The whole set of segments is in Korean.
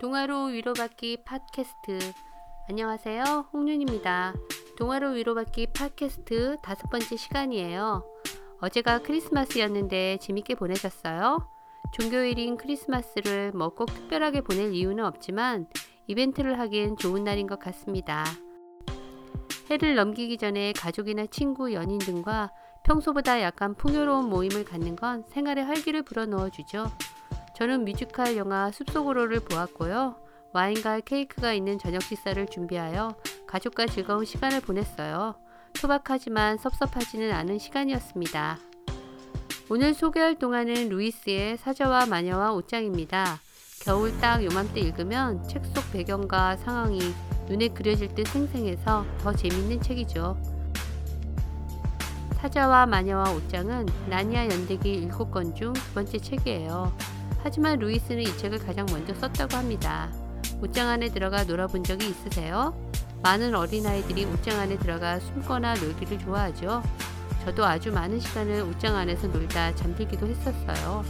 동화로 위로받기 팟캐스트. 안녕하세요. 홍윤입니다. 동화로 위로받기 팟캐스트 다섯 번째 시간이에요. 어제가 크리스마스였는데 재밌게 보내셨어요? 종교일인 크리스마스를 뭐 꼭 특별하게 보낼 이유는 없지만 이벤트를 하기엔 좋은 날인 것 같습니다. 해를 넘기기 전에 가족이나 친구, 연인 등과 평소보다 약간 풍요로운 모임을 갖는 건 생활에 활기를 불어넣어 주죠. 저는 뮤지컬 영화 숲속으로를 보았고요. 와인과 케이크가 있는 저녁 식사를 준비하여 가족과 즐거운 시간을 보냈어요. 소박하지만 섭섭하지는 않은 시간이었습니다. 오늘 소개할 동화는 루이스의 사자와 마녀와 옷장입니다. 겨울 딱 요맘때 읽으면 책 속 배경과 상황이 눈에 그려질 듯 생생해서 더 재밌는 책이죠. 사자와 마녀와 옷장은 나니아 연대기 7권 중 두 번째 책이에요. 하지만 루이스는 이 책을 가장 먼저 썼다고 합니다. 옷장 안에 들어가 놀아본 적이 있으세요? 많은 어린아이들이 옷장 안에 들어가 숨거나 놀기를 좋아하죠. 저도 아주 많은 시간을 옷장 안에서 놀다 잠들기도 했었어요.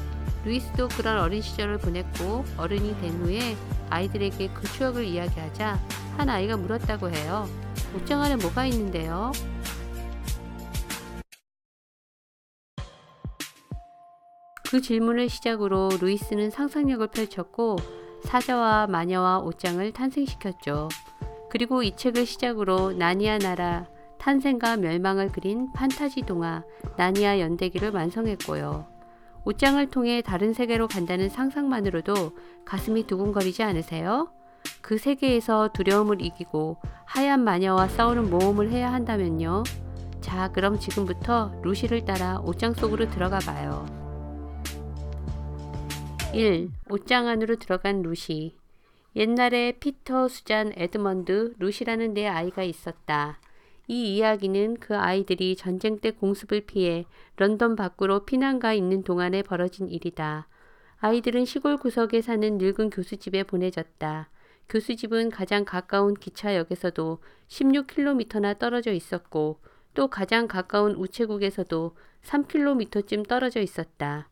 루이스도 그런 어린 시절을 보냈고 어른이 된 후에 아이들에게 그 추억을 이야기하자 한 아이가 물었다고 해요. 옷장 안에 뭐가 있는데요? 그 질문을 시작으로 루이스는 상상력을 펼쳤고 사자와 마녀와 옷장을 탄생시켰죠. 그리고 이 책을 시작으로 나니아 나라 탄생과 멸망을 그린 판타지 동화 나니아 연대기를 완성했고요. 옷장을 통해 다른 세계로 간다는 상상만으로도 가슴이 두근거리지 않으세요? 그 세계에서 두려움을 이기고 하얀 마녀와 싸우는 모험을 해야 한다면요. 자, 그럼 지금부터 루시를 따라 옷장 속으로 들어가 봐요. 1. 옷장 안으로 들어간 루시. 옛날에 피터, 수잔, 에드먼드, 루시라는 네 아이가 있었다. 이 이야기는 그 아이들이 전쟁 때 공습을 피해 런던 밖으로 피난가 있는 동안에 벌어진 일이다. 아이들은 시골 구석에 사는 늙은 교수집에 보내졌다. 교수집은 가장 가까운 기차역에서도 16km나 떨어져 있었고 또 가장 가까운 우체국에서도 3km쯤 떨어져 있었다.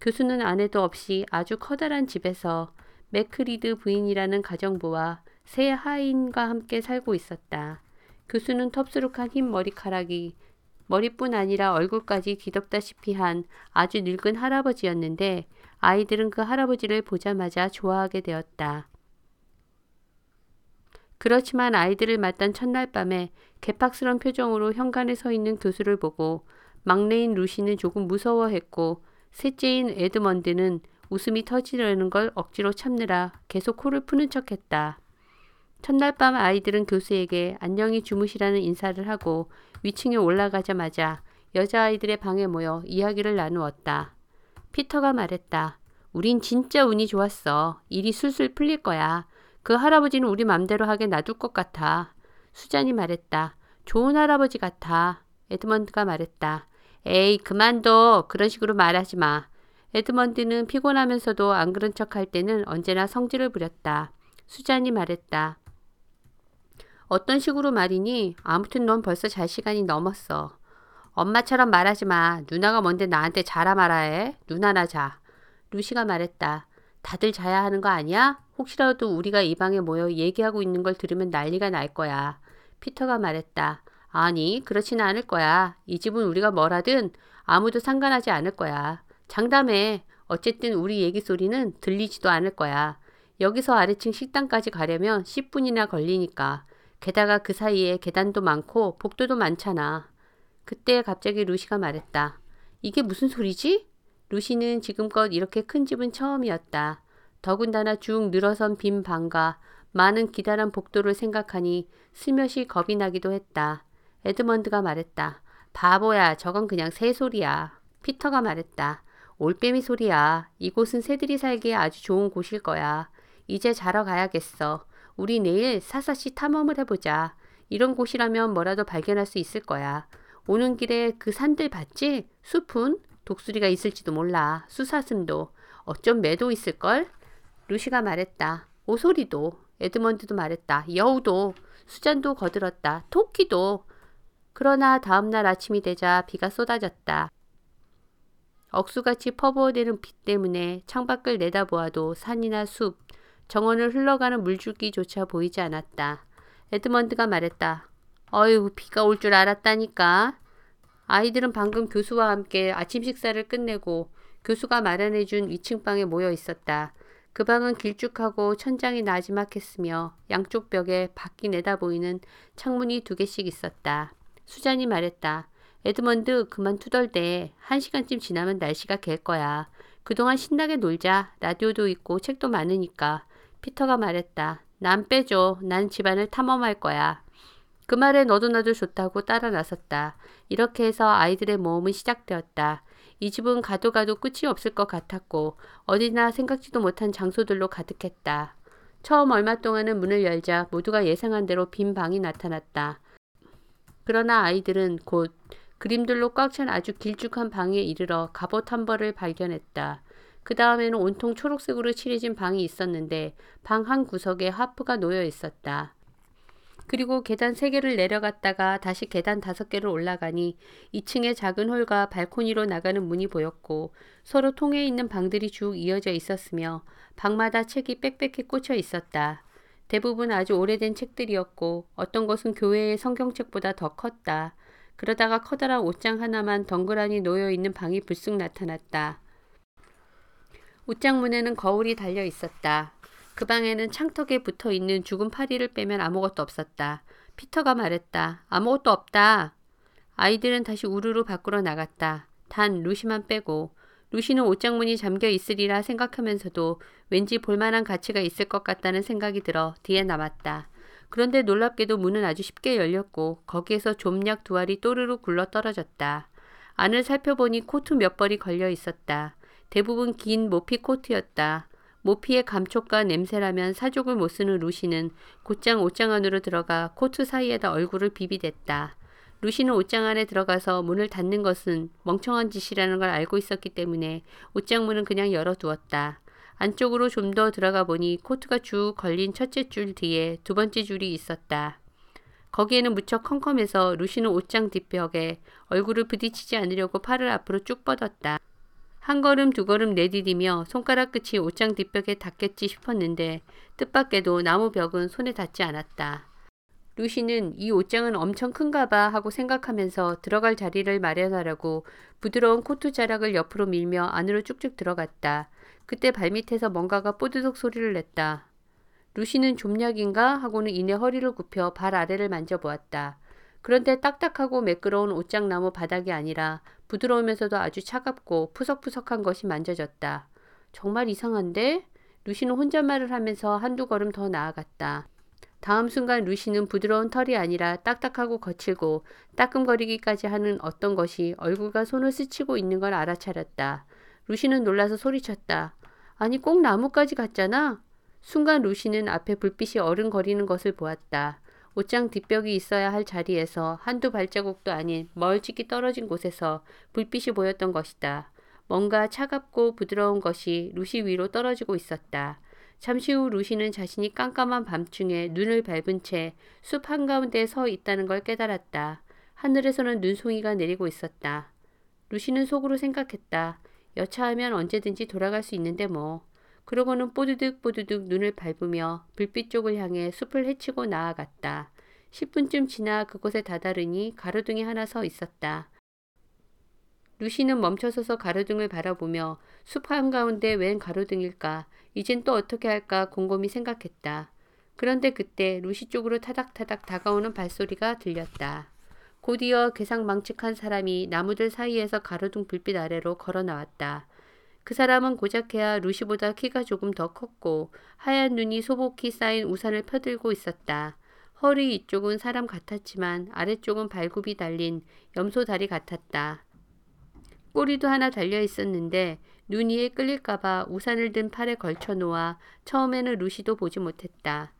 교수는 아내도 없이 아주 커다란 집에서 맥크리드 부인이라는 가정부와 세 하인과 함께 살고 있었다. 교수는 텁수룩한 흰 머리카락이 머리뿐 아니라 얼굴까지 뒤덮다시피 한 아주 늙은 할아버지였는데 아이들은 그 할아버지를 보자마자 좋아하게 되었다. 그렇지만 아이들을 맞던 첫날 밤에 개팍스런 표정으로 현관에 서 있는 교수를 보고 막내인 루시는 조금 무서워했고 셋째인 에드먼드는 웃음이 터지려는 걸 억지로 참느라 계속 코를 푸는 척했다. 첫날 밤 아이들은 교수에게 안녕히 주무시라는 인사를 하고 위층에 올라가자마자 여자아이들의 방에 모여 이야기를 나누었다. 피터가 말했다. 우린 진짜 운이 좋았어. 일이 술술 풀릴 거야. 그 할아버지는 우리 맘대로 하게 놔둘 것 같아. 수잔이 말했다. 좋은 할아버지 같아. 에드먼드가 말했다. 에이, 그만둬. 그런 식으로 말하지 마. 에드먼드는 피곤하면서도 안 그런 척할 때는 언제나 성질을 부렸다. 수잔이 말했다. 어떤 식으로 말이니? 아무튼 넌 벌써 잘 시간이 넘었어. 엄마처럼 말하지 마. 누나가 뭔데 나한테 자라 말아 해. 누나나 자. 루시가 말했다. 다들 자야 하는 거 아니야? 혹시라도 우리가 이 방에 모여 얘기하고 있는 걸 들으면 난리가 날 거야. 피터가 말했다. 아니, 그렇지는 않을 거야. 이 집은 우리가 뭘 하든 아무도 상관하지 않을 거야. 장담해. 어쨌든 우리 얘기 소리는 들리지도 않을 거야. 여기서 아래층 식당까지 가려면 10분이나 걸리니까. 게다가 그 사이에 계단도 많고 복도도 많잖아. 그때 갑자기 루시가 말했다. 이게 무슨 소리지? 루시는 지금껏 이렇게 큰 집은 처음이었다. 더군다나 쭉 늘어선 빈 방과 많은 기다란 복도를 생각하니 슬며시 겁이 나기도 했다. 에드먼드가 말했다. 바보야, 저건 그냥 새소리야. 피터가 말했다. 올빼미 소리야. 이곳은 새들이 살기에 아주 좋은 곳일 거야. 이제 자러 가야겠어. 우리 내일 사사시 탐험을 해보자. 이런 곳이라면 뭐라도 발견할 수 있을 거야. 오는 길에 그 산들 봤지? 숲은? 독수리가 있을지도 몰라. 수사슴도. 어쩜 매도 있을걸? 루시가 말했다. 오소리도. 에드먼드도 말했다. 여우도. 수잔도 거들었다. 토끼도. 그러나 다음날 아침이 되자 비가 쏟아졌다. 억수같이 퍼부어대는 비 때문에 창밖을 내다보아도 산이나 숲, 정원을 흘러가는 물줄기조차 보이지 않았다. 에드먼드가 말했다. 어휴, 비가 올 줄 알았다니까. 아이들은 방금 교수와 함께 아침 식사를 끝내고 교수가 마련해준 위층 방에 모여 있었다. 그 방은 길쭉하고 천장이 나지막했으며 양쪽 벽에 밖이 내다보이는 창문이 두 개씩 있었다. 수잔이 말했다. 에드먼드 그만 투덜대. 한 시간쯤 지나면 날씨가 갤 거야. 그동안 신나게 놀자. 라디오도 있고 책도 많으니까. 피터가 말했다. 난 빼줘. 난 집안을 탐험할 거야. 그 말에 너도 나도 좋다고 따라 나섰다. 이렇게 해서 아이들의 모험은 시작되었다. 이 집은 가도 가도 끝이 없을 것 같았고 어디나 생각지도 못한 장소들로 가득했다. 처음 얼마 동안은 문을 열자 모두가 예상한 대로 빈 방이 나타났다. 그러나 아이들은 곧 그림들로 꽉 찬 아주 길쭉한 방에 이르러 갑옷 한 벌을 발견했다. 그 다음에는 온통 초록색으로 칠해진 방이 있었는데 방 한 구석에 하프가 놓여 있었다. 그리고 계단 3개를 내려갔다가 다시 계단 5개를 올라가니 2층의 작은 홀과 발코니로 나가는 문이 보였고 서로 통해 있는 방들이 쭉 이어져 있었으며 방마다 책이 빽빽히 꽂혀 있었다. 대부분 아주 오래된 책들이었고 어떤 것은 교회의 성경책보다 더 컸다. 그러다가 커다란 옷장 하나만 덩그러니 놓여 있는 방이 불쑥 나타났다. 옷장 문에는 거울이 달려 있었다. 그 방에는 창턱에 붙어 있는 죽은 파리를 빼면 아무것도 없었다. 피터가 말했다. 아무것도 없다. 아이들은 다시 우르르 밖으로 나갔다. 단 루시만 빼고 루시는 옷장문이 잠겨 있으리라 생각하면서도 왠지 볼만한 가치가 있을 것 같다는 생각이 들어 뒤에 남았다. 그런데 놀랍게도 문은 아주 쉽게 열렸고 거기에서 좀약 두 알이 또르르 굴러 떨어졌다. 안을 살펴보니 코트 몇 벌이 걸려 있었다. 대부분 긴 모피 코트였다. 모피의 감촉과 냄새라면 사족을 못 쓰는 루시는 곧장 옷장 안으로 들어가 코트 사이에다 얼굴을 비비댔다. 루시는 옷장 안에 들어가서 문을 닫는 것은 멍청한 짓이라는 걸 알고 있었기 때문에 옷장 문은 그냥 열어두었다. 안쪽으로 좀 더 들어가 보니 코트가 쭉 걸린 첫째 줄 뒤에 두 번째 줄이 있었다. 거기에는 무척 컴컴해서 루시는 옷장 뒷벽에 얼굴을 부딪히지 않으려고 팔을 앞으로 쭉 뻗었다. 한 걸음 두 걸음 내디디며 손가락 끝이 옷장 뒷벽에 닿겠지 싶었는데 뜻밖에도 나무 벽은 손에 닿지 않았다. 루시는 이 옷장은 엄청 큰가 봐 하고 생각하면서 들어갈 자리를 마련하려고 부드러운 코트 자락을 옆으로 밀며 안으로 쭉쭉 들어갔다. 그때 발밑에서 뭔가가 뽀드득 소리를 냈다. 루시는 좀약인가 하고는 이내 허리를 굽혀 발 아래를 만져보았다. 그런데 딱딱하고 매끄러운 옷장나무 바닥이 아니라 부드러우면서도 아주 차갑고 푸석푸석한 것이 만져졌다. 정말 이상한데? 루시는 혼잣말을 하면서 한두 걸음 더 나아갔다. 다음 순간 루시는 부드러운 털이 아니라 딱딱하고 거칠고 따끔거리기까지 하는 어떤 것이 얼굴과 손을 스치고 있는 걸 알아차렸다. 루시는 놀라서 소리쳤다. 아니 꼭 나무까지 갔잖아. 순간 루시는 앞에 불빛이 어른거리는 것을 보았다. 옷장 뒷벽이 있어야 할 자리에서 한두 발자국도 아닌 멀찍이 떨어진 곳에서 불빛이 보였던 것이다. 뭔가 차갑고 부드러운 것이 루시 위로 떨어지고 있었다. 잠시 후 루시는 자신이 깜깜한 밤중에 눈을 밟은 채 숲 한가운데 서 있다는 걸 깨달았다. 하늘에서는 눈송이가 내리고 있었다. 루시는 속으로 생각했다. 여차하면 언제든지 돌아갈 수 있는데 뭐. 그러고는 뽀드득 뽀드득 눈을 밟으며 불빛 쪽을 향해 숲을 헤치고 나아갔다. 10분쯤 지나 그곳에 다다르니 가로등이 하나 서 있었다. 루시는 멈춰서서 가로등을 바라보며 숲 한가운데 웬 가로등일까? 이젠 또 어떻게 할까 곰곰이 생각했다. 그런데 그때 루시 쪽으로 타닥타닥 다가오는 발소리가 들렸다. 곧이어 괴상망측한 사람이 나무들 사이에서 가로등 불빛 아래로 걸어 나왔다. 그 사람은 고작해야 루시보다 키가 조금 더 컸고 하얀 눈이 소복히 쌓인 우산을 펴들고 있었다. 허리 이쪽은 사람 같았지만 아래쪽은 발굽이 달린 염소 다리 같았다. 꼬리도 하나 달려 있었는데 눈 위에 끌릴까봐 우산을 든 팔에 걸쳐 놓아 처음에는 루시도 보지 못했다.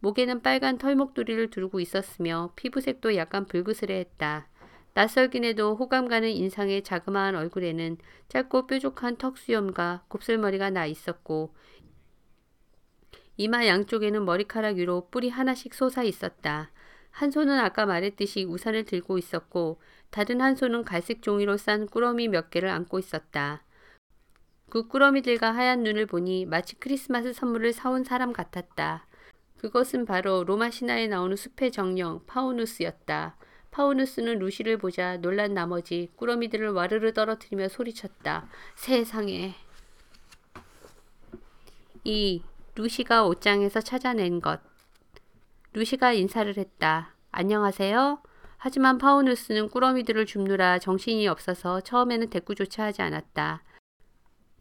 목에는 빨간 털목도리를 두르고 있었으며 피부색도 약간 불그스레했다. 낯설긴 해도 호감 가는 인상의 자그마한 얼굴에는 짧고 뾰족한 턱수염과 곱슬머리가 나 있었고 이마 양쪽에는 머리카락 위로 뿔이 하나씩 솟아 있었다. 한 손은 아까 말했듯이 우산을 들고 있었고 다른 한 손은 갈색 종이로 싼 꾸러미 몇 개를 안고 있었다. 그 꾸러미들과 하얀 눈을 보니 마치 크리스마스 선물을 사온 사람 같았다. 그것은 바로 로마 신화에 나오는 숲의 정령 파우누스였다. 파우누스는 루시를 보자 놀란 나머지 꾸러미들을 와르르 떨어뜨리며 소리쳤다. 세상에. 이 루시가 옷장에서 찾아낸 것. 루시가 인사를 했다. 안녕하세요. 하지만 파우누스는 꾸러미들을 줍느라 정신이 없어서 처음에는 대꾸조차 하지 않았다.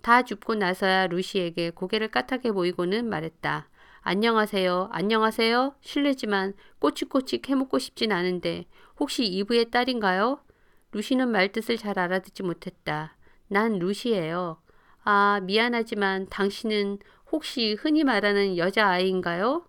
다 줍고 나서야 루시에게 고개를 까맣게 보이고는 말했다. 안녕하세요. 안녕하세요. 실례지만 꼬치꼬치 캐묻고 싶진 않은데 혹시 이브의 딸인가요? 루시는 말뜻을 잘 알아듣지 못했다. 난 루시예요. 아, 미안하지만 당신은 혹시 흔히 말하는 여자아이인가요?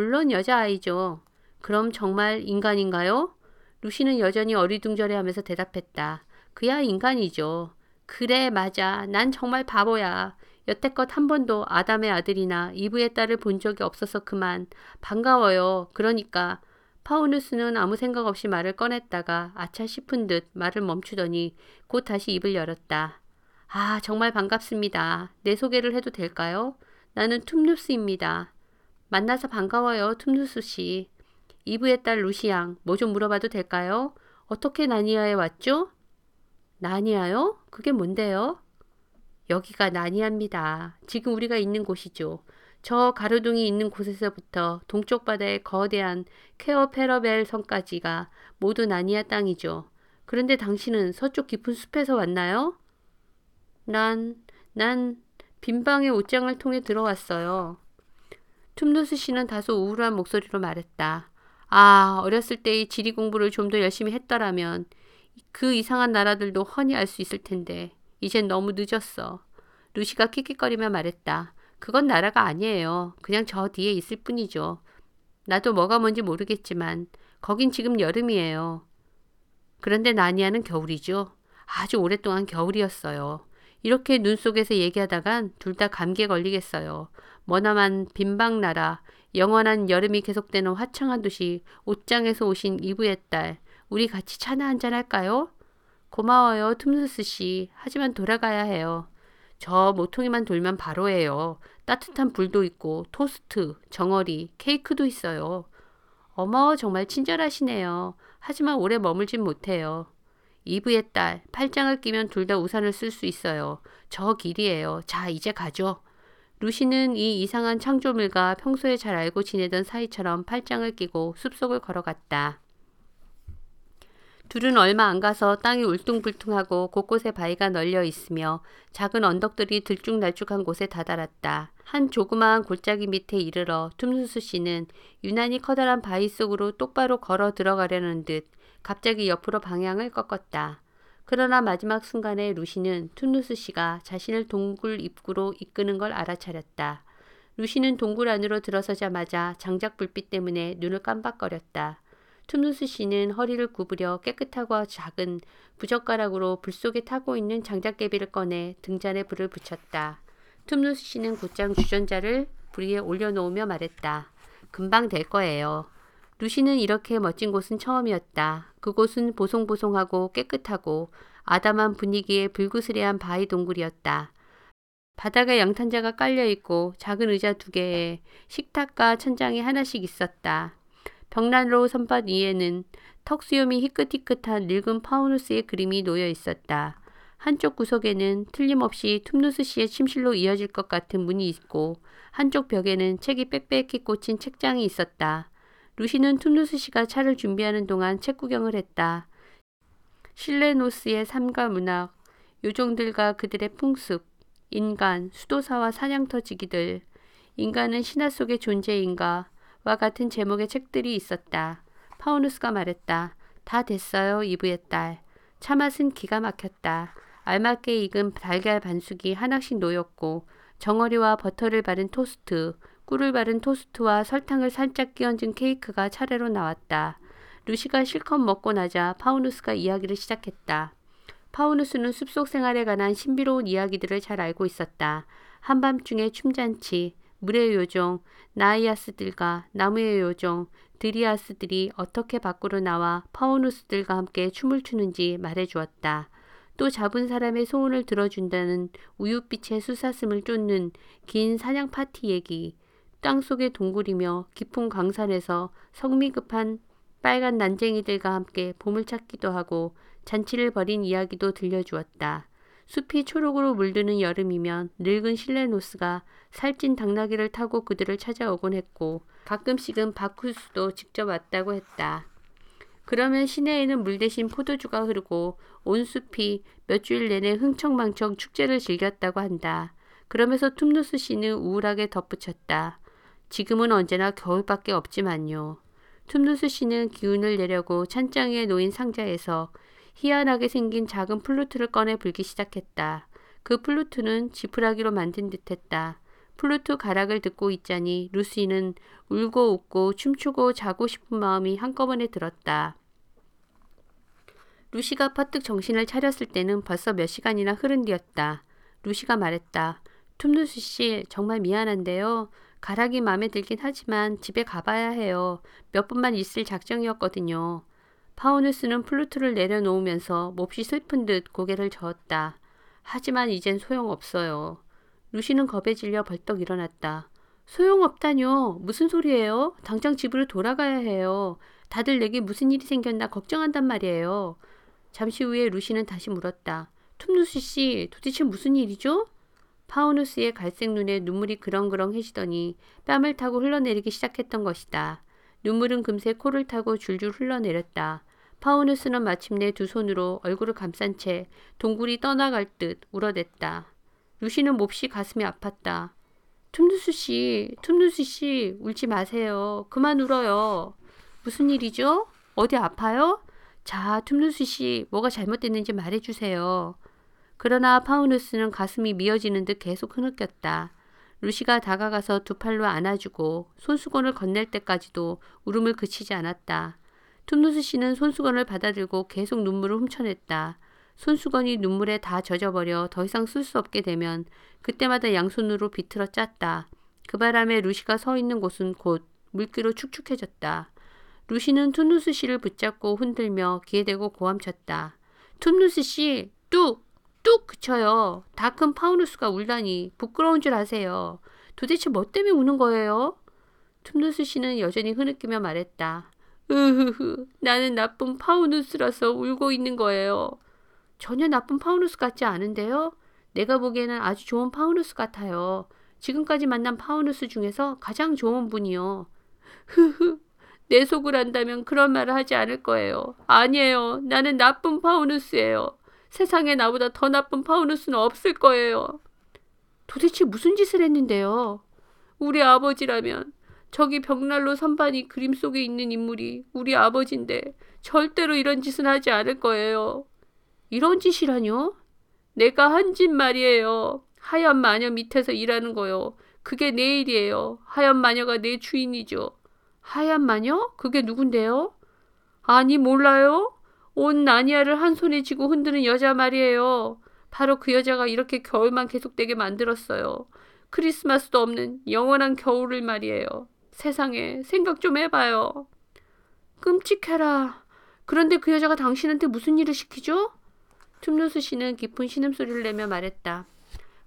물론 여자아이죠. 그럼 정말 인간인가요? 루시는 여전히 어리둥절해 하면서 대답했다. 그야 인간이죠. 그래, 맞아. 난 정말 바보야. 여태껏 한 번도 아담의 아들이나 이브의 딸을 본 적이 없어서 그만. 반가워요. 그러니까. 파우누스는 아무 생각 없이 말을 꺼냈다가 아차 싶은 듯 말을 멈추더니 곧 다시 입을 열었다. 아, 정말 반갑습니다. 내 소개를 해도 될까요? 나는 툼누스입니다. 만나서 반가워요, 툼누스 씨. 이브의 딸 루시양, 뭐 좀 물어봐도 될까요? 어떻게 나니아에 왔죠? 나니아요? 그게 뭔데요? 여기가 나니아입니다. 지금 우리가 있는 곳이죠. 저 가로등이 있는 곳에서부터 동쪽 바다의 거대한 케어 페러벨 섬까지가 모두 나니아 땅이죠. 그런데 당신은 서쪽 깊은 숲에서 왔나요? 난, 난 빈방의 옷장을 통해 들어왔어요. 툼누스 씨는 다소 우울한 목소리로 말했다. 아, 어렸을 때의 지리 공부를 좀 더 열심히 했더라면 그 이상한 나라들도 훤히 알 수 있을 텐데 이젠 너무 늦었어. 루시가 킥킥거리며 말했다. 그건 나라가 아니에요. 그냥 저 뒤에 있을 뿐이죠. 나도 뭐가 뭔지 모르겠지만 거긴 지금 여름이에요. 그런데 나니아는 겨울이죠. 아주 오랫동안 겨울이었어요. 이렇게 눈 속에서 얘기하다간 둘 다 감기에 걸리겠어요. 머나만 빈방 나라, 영원한 여름이 계속되는 화창한 도시, 옷장에서 오신 이브의 딸, 우리 같이 차나 한잔 할까요? 고마워요, 툼스스 씨. 하지만 돌아가야 해요. 저 모퉁이만 돌면 바로예요. 따뜻한 불도 있고, 토스트, 정어리, 케이크도 있어요. 어머, 정말 친절하시네요. 하지만 오래 머물진 못해요. 이브의 딸, 팔짱을 끼면 둘 다 우산을 쓸 수 있어요. 저 길이에요. 자, 이제 가죠. 루시는 이 이상한 창조물과 평소에 잘 알고 지내던 사이처럼 팔짱을 끼고 숲속을 걸어갔다. 둘은 얼마 안 가서 땅이 울퉁불퉁하고 곳곳에 바위가 널려 있으며 작은 언덕들이 들쭉날쭉한 곳에 다다랐다. 한 조그마한 골짜기 밑에 이르러 툼수수 씨는 유난히 커다란 바위 속으로 똑바로 걸어 들어가려는 듯 갑자기 옆으로 방향을 꺾었다. 그러나 마지막 순간에 루시는 툰누스 씨가 자신을 동굴 입구로 이끄는 걸 알아차렸다. 루시는 동굴 안으로 들어서자마자 장작 불빛 때문에 눈을 깜빡거렸다. 툰누스 씨는 허리를 구부려 깨끗하고 작은 부젓가락으로 불 속에 타고 있는 장작개비를 꺼내 등잔에 불을 붙였다. 툼누스 씨는 곧장 주전자를 불 위에 올려놓으며 말했다. 금방 될 거예요. 루시는 이렇게 멋진 곳은 처음이었다. 그곳은 보송보송하고 깨끗하고 아담한 분위기의 불구스레한 바위 동굴이었다. 바닥에 양탄자가 깔려 있고 작은 의자 두 개에 식탁과 천장이 하나씩 있었다. 벽난로 선밭 위에는 턱수염이 희끗희끗한 늙은 파우누스의 그림이 놓여 있었다. 한쪽 구석에는 틀림없이 툼누스 씨의 침실로 이어질 것 같은 문이 있고 한쪽 벽에는 책이 빽빽히 꽂힌 책장이 있었다. 루시는 툰누스 씨가 차를 준비하는 동안 책 구경을 했다. 실레노스의 삶과 문학, 요종들과 그들의 풍습, 인간, 수도사와 사냥터지기들, 인간은 신화 속의 존재인가, 와 같은 제목의 책들이 있었다. 파우누스가 말했다. 다 됐어요, 이브의 딸. 차 맛은 기가 막혔다. 알맞게 익은 달걀 반숙이 하나씩 놓였고 정어리와 버터를 바른 토스트, 꿀을 바른 토스트와 설탕을 살짝 끼얹은 케이크가 차례로 나왔다. 루시가 실컷 먹고 나자 파우누스가 이야기를 시작했다. 파우누스는 숲속 생활에 관한 신비로운 이야기들을 잘 알고 있었다. 한밤중에 춤잔치, 물의 요정, 나이아스들과 나무의 요정, 드리아스들이 어떻게 밖으로 나와 파우누스들과 함께 춤을 추는지 말해 주었다. 또 잡은 사람의 소원을 들어준다는 우윳빛의 수사슴을 쫓는 긴 사냥 파티 얘기, 땅속에 동굴이며 깊은 광산에서 성미급한 빨간 난쟁이들과 함께 보물 찾기도 하고 잔치를 벌인 이야기도 들려주었다. 숲이 초록으로 물드는 여름이면 늙은 실레노스가 살찐 당나귀를 타고 그들을 찾아오곤 했고 가끔씩은 바쿠스도 직접 왔다고 했다. 그러면 시내에는 물 대신 포도주가 흐르고 온 숲이 몇 주일 내내 흥청망청 축제를 즐겼다고 한다. 그러면서 툼누스 씨는 우울하게 덧붙였다. 지금은 언제나 겨울밖에 없지만요. 툼누스 씨는 기운을 내려고 찬장에 놓인 상자에서 희한하게 생긴 작은 플루트를 꺼내 불기 시작했다. 그 플루트는 지푸라기로 만든 듯했다. 플루트 가락을 듣고 있자니 루시는 울고 웃고 춤추고 자고 싶은 마음이 한꺼번에 들었다. 루시가 퍼뜩 정신을 차렸을 때는 벌써 몇 시간이나 흐른 뒤였다. 루시가 말했다. 툼누스 씨 정말 미안한데요. 가락이 마음에 들긴 하지만 집에 가봐야 해요. 몇 분만 있을 작정이었거든요. 파우누스는 플루트를 내려놓으면서 몹시 슬픈 듯 고개를 저었다. 하지만 이젠 소용없어요. 루시는 겁에 질려 벌떡 일어났다. 소용없다뇨. 무슨 소리예요? 당장 집으로 돌아가야 해요. 다들 내게 무슨 일이 생겼나 걱정한단 말이에요. 잠시 후에 루시는 다시 물었다. 툼누스 씨, 도대체 무슨 일이죠? 파우누스의 갈색 눈에 눈물이 그렁그렁 해지더니 뺨을 타고 흘러내리기 시작했던 것이다. 눈물은 금세 코를 타고 줄줄 흘러내렸다. 파우누스는 마침내 두 손으로 얼굴을 감싼 채 동굴이 떠나갈 듯 울어댔다. 루시는 몹시 가슴이 아팠다. 툼누스 씨, 툼누스 씨, 울지 마세요. 그만 울어요. 무슨 일이죠? 어디 아파요? 자, 툼누스 씨, 뭐가 잘못됐는지 말해주세요. 그러나 파우누스는 가슴이 미어지는 듯 계속 흐느꼈다. 루시가 다가가서 두 팔로 안아주고 손수건을 건넬 때까지도 울음을 그치지 않았다. 툼누스 씨는 손수건을 받아들고 계속 눈물을 훔쳐냈다. 손수건이 눈물에 다 젖어버려 더 이상 쓸 수 없게 되면 그때마다 양손으로 비틀어 짰다. 그 바람에 루시가 서 있는 곳은 곧 물기로 축축해졌다. 루시는 툰누스 씨를 붙잡고 흔들며 귀에 대고 고함쳤다. 툰누스 씨, 뚝! 뚝 그쳐요. 다 큰 파우누스가 울다니 부끄러운 줄 아세요. 도대체 뭐 때문에 우는 거예요? 툼누스 씨는 여전히 흐느끼며 말했다. 으흐흐, 나는 나쁜 파우누스라서 울고 있는 거예요. 전혀 나쁜 파우누스 같지 않은데요. 내가 보기에는 아주 좋은 파우누스 같아요. 지금까지 만난 파우누스 중에서 가장 좋은 분이요. 흐흐, 내 속을 안다면 그런 말을 하지 않을 거예요. 아니에요. 나는 나쁜 파우누스예요. 세상에 나보다 더 나쁜 파우누스는 없을 거예요. 도대체 무슨 짓을 했는데요? 우리 아버지라면 저기 벽난로 선반이 그림 속에 있는 인물이 우리 아버지인데 절대로 이런 짓은 하지 않을 거예요. 이런 짓이라뇨? 내가 한 짓 말이에요. 하얀 마녀 밑에서 일하는 거요. 그게 내 일이에요. 하얀 마녀가 내 주인이죠. 하얀 마녀? 그게 누군데요? 아니, 몰라요? 온 나니아를 한 손에 쥐고 흔드는 여자 말이에요. 바로 그 여자가 이렇게 겨울만 계속되게 만들었어요. 크리스마스도 없는 영원한 겨울을 말이에요. 세상에 생각 좀 해봐요. 끔찍해라. 그런데 그 여자가 당신한테 무슨 일을 시키죠? 툼누스 씨는 깊은 신음소리를 내며 말했다.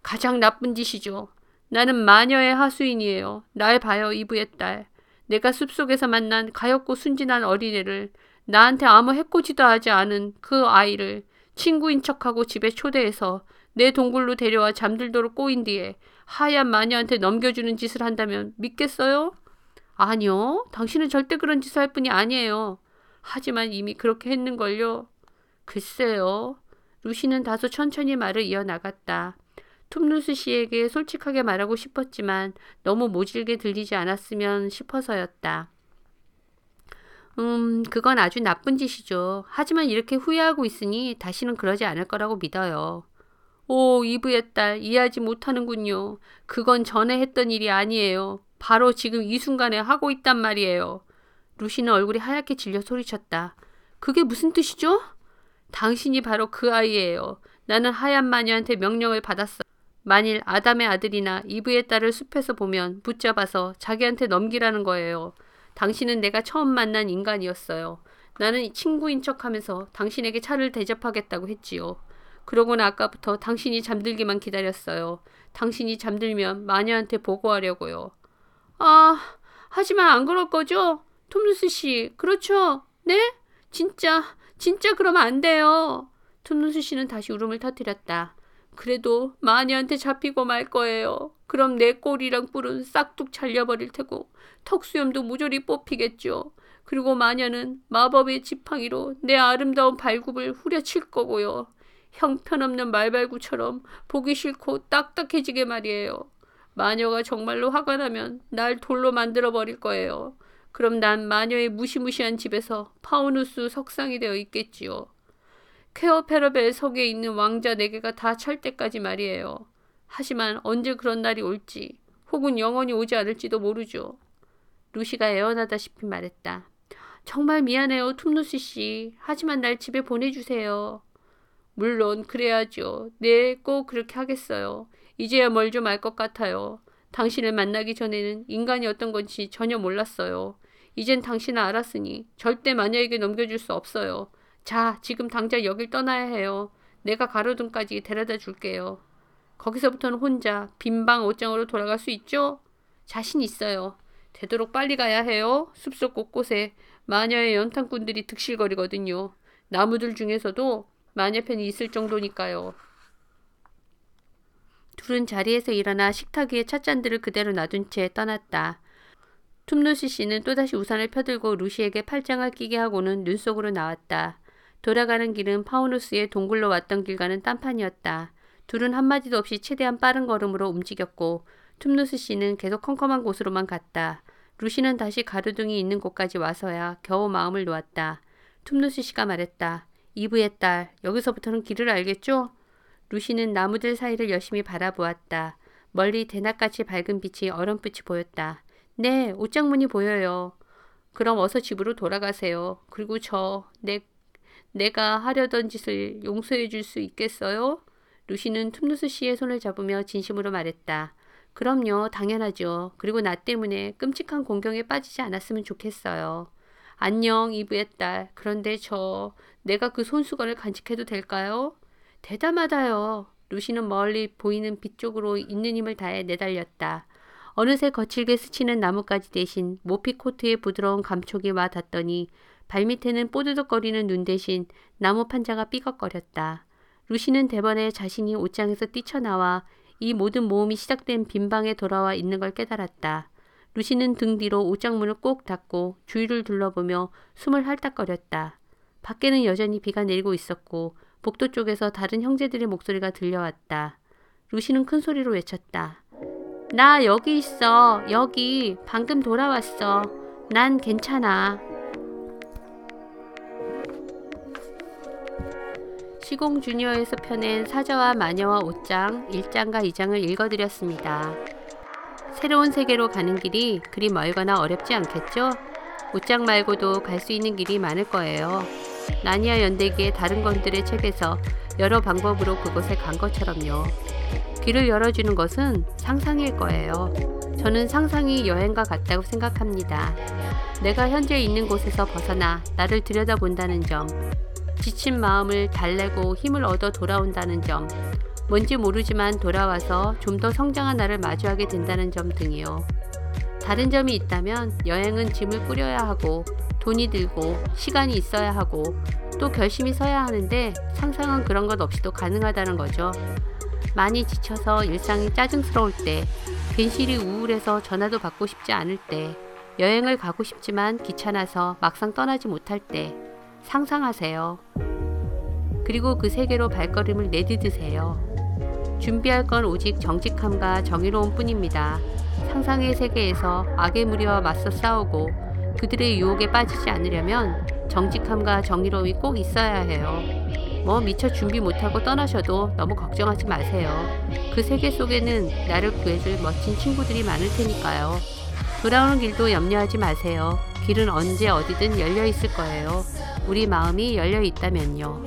가장 나쁜 짓이죠. 나는 마녀의 하수인이에요. 날 봐요, 이브의 딸. 내가 숲속에서 만난 가엾고 순진한 어린애를 나한테 아무 해코지도 하지 않은 그 아이를 친구인 척하고 집에 초대해서 내 동굴로 데려와 잠들도록 꼬인 뒤에 하얀 마녀한테 넘겨주는 짓을 한다면 믿겠어요? 아니요. 당신은 절대 그런 짓을 할 뿐이 아니에요. 하지만 이미 그렇게 했는걸요. 글쎄요. 루시는 다소 천천히 말을 이어나갔다. 툼누스 씨에게 솔직하게 말하고 싶었지만 너무 모질게 들리지 않았으면 싶어서였다. 음, 그건 아주 나쁜 짓이죠. 하지만 이렇게 후회하고 있으니 다시는 그러지 않을 거라고 믿어요. 오, 이브의 딸, 이해하지 못하는군요. 그건 전에 했던 일이 아니에요. 바로 지금 이 순간에 하고 있단 말이에요. 루시는 얼굴이 하얗게 질려 소리쳤다. 그게 무슨 뜻이죠? 당신이 바로 그 아이예요. 나는 하얀 마녀한테 명령을 받았어. 만일 아담의 아들이나 이브의 딸을 숲에서 보면 붙잡아서 자기한테 넘기라는 거예요. 당신은 내가 처음 만난 인간이었어요. 나는 친구인 척 하면서 당신에게 차를 대접하겠다고 했지요. 그러고는 아까부터 당신이 잠들기만 기다렸어요. 당신이 잠들면 마녀한테 보고하려고요. 아, 하지만 안 그럴 거죠? 톰누스 씨, 그렇죠? 네? 진짜, 진짜 그러면 안 돼요. 톰누스 씨는 다시 울음을 터뜨렸다. 그래도 마녀한테 잡히고 말 거예요. 그럼 내 꼬리랑 뿔은 싹둑 잘려버릴 테고 턱수염도 모조리 뽑히겠죠. 그리고 마녀는 마법의 지팡이로 내 아름다운 발굽을 후려칠 거고요. 형편없는 말발구처럼 보기 싫고 딱딱해지게 말이에요. 마녀가 정말로 화가 나면 날 돌로 만들어 버릴 거예요. 그럼 난 마녀의 무시무시한 집에서 파우누스 석상이 되어 있겠지요. 페러벨 석에 있는 왕자 네 개가 다 찰 때까지 말이에요. 하지만 언제 그런 날이 올지 혹은 영원히 오지 않을지도 모르죠. 루시가 애원하다시피 말했다. 정말 미안해요, 툼누시 씨. 하지만 날 집에 보내주세요. 물론 그래야죠. 네, 꼭 그렇게 하겠어요. 이제야 뭘 좀 알 것 같아요. 당신을 만나기 전에는 인간이 어떤 건지 전혀 몰랐어요. 이젠 당신을 알았으니 절대 마녀에게 넘겨줄 수 없어요. 자, 지금 당장 여길 떠나야 해요. 내가 가로등까지 데려다 줄게요. 거기서부터는 혼자 빈방 옷장으로 돌아갈 수 있죠? 자신 있어요. 되도록 빨리 가야 해요. 숲속 곳곳에 마녀의 연탄꾼들이 득실거리거든요. 나무들 중에서도 마녀편이 있을 정도니까요. 둘은 자리에서 일어나 식탁 위에 찻잔들을 그대로 놔둔 채 떠났다. 툼루시 씨는 또다시 우산을 펴들고 루시에게 팔짱을 끼게 하고는 눈 속으로 나왔다. 돌아가는 길은 파우누스의 동굴로 왔던 길과는 딴판이었다. 둘은 한마디도 없이 최대한 빠른 걸음으로 움직였고 툼누스 씨는 계속 컴컴한 곳으로만 갔다. 루시는 다시 가루등이 있는 곳까지 와서야 겨우 마음을 놓았다. 툼누스 씨가 말했다. 이브의 딸, 여기서부터는 길을 알겠죠? 루시는 나무들 사이를 열심히 바라보았다. 멀리 대낮같이 밝은 빛이 어렴풋이 보였다. 네, 옷장문이 보여요. 그럼 어서 집으로 돌아가세요. 그리고 저, 내 내가 하려던 짓을 용서해 줄 수 있겠어요? 루시는 툼누스 씨의 손을 잡으며 진심으로 말했다. 그럼요, 당연하죠. 그리고 나 때문에 끔찍한 공경에 빠지지 않았으면 좋겠어요. 안녕, 이브의 딸. 그런데 저, 내가 그 손수건을 간직해도 될까요? 대담하다요. 루시는 멀리 보이는 빛 쪽으로 있는 힘을 다해 내달렸다. 어느새 거칠게 스치는 나뭇가지 대신 모피 코트의 부드러운 감촉이 와 닿더니 발밑에는 뽀드득거리는 눈 대신 나무 판자가 삐걱거렸다. 루시는 대번에 자신이 옷장에서 뛰쳐나와 이 모든 모험이 시작된 빈방에 돌아와 있는 걸 깨달았다. 루시는 등 뒤로 옷장문을 꼭 닫고 주위를 둘러보며 숨을 헐떡거렸다. 밖에는 여전히 비가 내리고 있었고 복도 쪽에서 다른 형제들의 목소리가 들려왔다. 루시는 큰 소리로 외쳤다. 나 여기 있어. 여기. 방금 돌아왔어. 난 괜찮아. 시공 주니어에서 펴낸 사자와 마녀와 옷장 1장과 2장을 읽어드렸습니다. 새로운 세계로 가는 길이 그리 멀거나 어렵지 않겠죠? 옷장 말고도 갈 수 있는 길이 많을 거예요. 나니아 연대기의 다른 건들의 책에서 여러 방법으로 그곳에 간 것처럼요. 길을 열어주는 것은 상상일 거예요. 저는 상상이 여행과 같다고 생각합니다. 내가 현재 있는 곳에서 벗어나 나를 들여다본다는 점, 지친 마음을 달래고 힘을 얻어 돌아온다는 점, 뭔지 모르지만 돌아와서 좀 더 성장한 나를 마주하게 된다는 점 등이요. 다른 점이 있다면 여행은 짐을 꾸려야 하고 돈이 들고 시간이 있어야 하고 또 결심이 서야 하는데 상상은 그런 것 없이도 가능하다는 거죠. 많이 지쳐서 일상이 짜증스러울 때, 괜시리 우울해서 전화도 받고 싶지 않을 때, 여행을 가고 싶지만 귀찮아서 막상 떠나지 못할 때, 상상하세요. 그리고 그 세계로 발걸음을 내디드세요. 준비할 건 오직 정직함과 정의로움 뿐입니다. 상상의 세계에서 악의 무리와 맞서 싸우고 그들의 유혹에 빠지지 않으려면 정직함과 정의로움이 꼭 있어야 해요. 뭐 미처 준비 못하고 떠나셔도 너무 걱정하지 마세요. 그 세계 속에는 나를 구해줄 멋진 친구들이 많을 테니까요. 돌아오는 길도 염려하지 마세요. 길은 언제 어디든 열려 있을 거예요. 우리 마음이 열려 있다면요.